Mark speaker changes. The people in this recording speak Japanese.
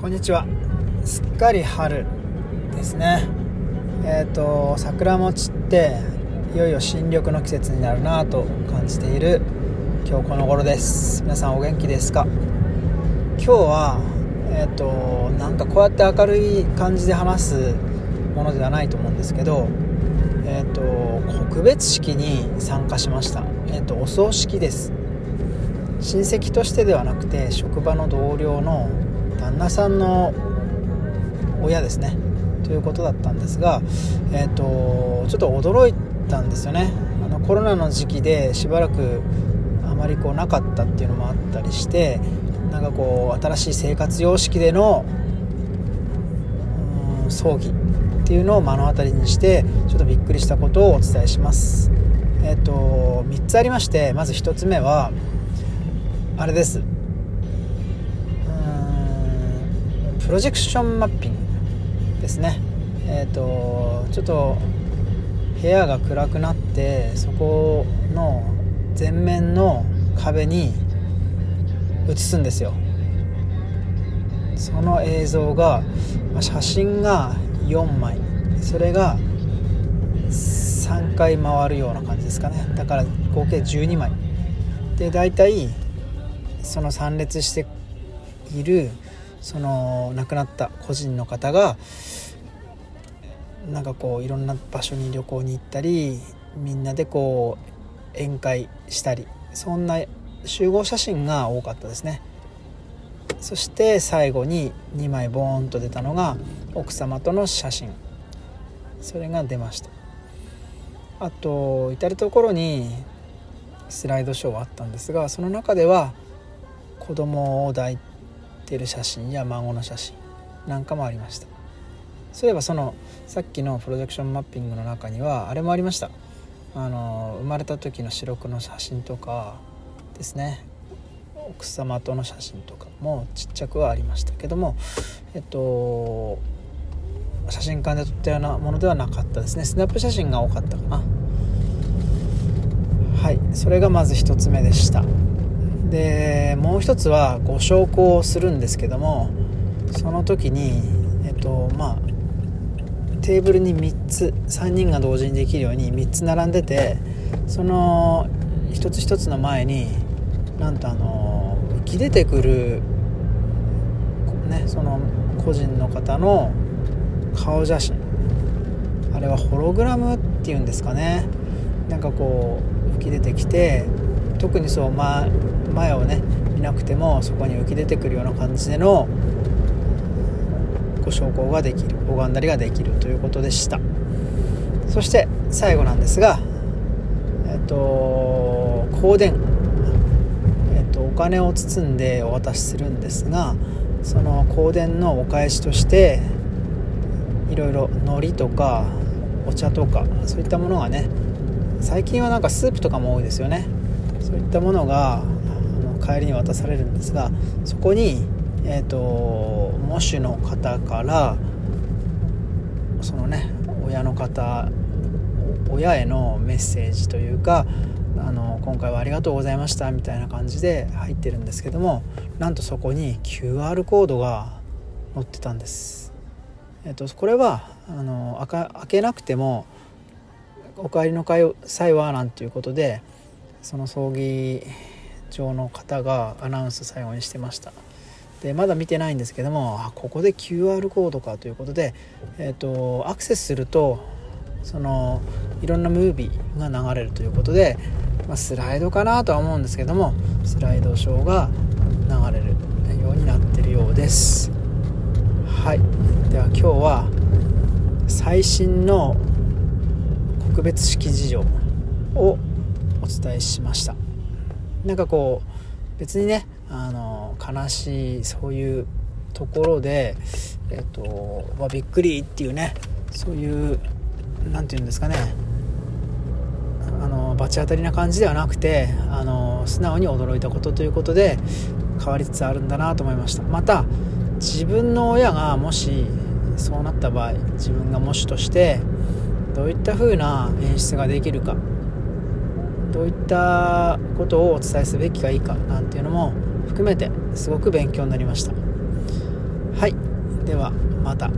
Speaker 1: こんにちは。すっかり春ですね。えっ、ー、と桜も散っていよいよ新緑の季節になるなと感じている今日この頃です。皆さんお元気ですか？今日はえっ、ー、となんかこうやって明るい感じで話すものではないと思うんですけどえっ、ー、と告別式に参加しました。えっ、とお葬式です。親戚としてではなくて職場の同僚の旦那さんの親ですね。ということだったんですが、えーと、ちょっと驚いたんですよね。あのコロナの時期でしばらくあまりこうなかったっていうのもあったりしてなんかこう新しい生活様式での葬儀っていうのを目の当たりにしてちょっとびっくりしたことをお伝えします。えっ、ー、と3つありましてまず1つ目はあれです。プロジェクションマッピングですね。えっ、ー、とちょっと部屋が暗くなってそこの前面の壁に映すんですよ。その映像が写真が4枚。それが3回回るような感じですかね。だから合計12枚。で大体その参列しているその亡くなった個人の方がなんかこういろんな場所に旅行に行ったりみんなでこう宴会したりそんな集合写真が多かったですね。そして最後に2枚ボーンと出たのが奥様との写真。それが出ました。あと至る所にスライドショーはあったんですがその中では子供を抱いてている写真や孫の写真なんかもありました。そういえばそのさっきのプロジェクションマッピングの中にはあれもありました。あの生まれた時の白黒の写真とかですね。奥様との写真とかもちっちゃくはありましたけどもえっと写真館で撮ったようなものではなかったですね。スナップ写真が多かったかな。はい。それがまず1つ目でした。でもう一つはご焼香をするんですけどもその時にえっとまあテーブルに3つ3人が同時にできるように3つ並んでてその一つ一つの前になんとあの浮き出てくるねその個人の方の顔写真。あれはホログラムっていうんですかね。なんかこう浮き出てきて特にそう、ま、前をね見なくてもそこに浮き出てくるような感じでのご昇降ができる拝んだりができるということでした。そして最後なんですがえっと香典。えっとお金を包んでお渡しするんですがその香典のお返しとしていろいろ海苔とかお茶とかそういったものがね最近はなんかスープとかも多いですよね。そういったものが帰りに渡されるんですがそこに、えーと、喪主の方からそのね親の方親へのメッセージというかあの今回はありがとうございましたみたいな感じで入ってるんですけどもなんとそこに QR コードが載ってたんです。えっと、これはあの開けなくてもお帰りの際はなんていうことでその葬儀場の方がアナウンス最後にしてました。でまだ見てないんですけどもあここで QR コードかということで、えーと、アクセスするとそのいろんなムービーが流れるということで、まあ、スライドかなとは思うんですけどもスライドショーが流れるようになってるようです。はい。では今日は最新の告別式事情を伝えしました。なんかこう別にねあの悲しいそういうところでえっと、まびっくりっていうねそういう何て言うんですかねあの罰当たりな感じではなくてあの素直に驚いたことということで変わりつつあるんだなと思いました。また自分の親がもしそうなった場合自分が模試としてどういった風な演出ができるか。どういったことをお伝えすべきがいいかなんていうのも含めてすごく勉強になりました。はい。ではまた。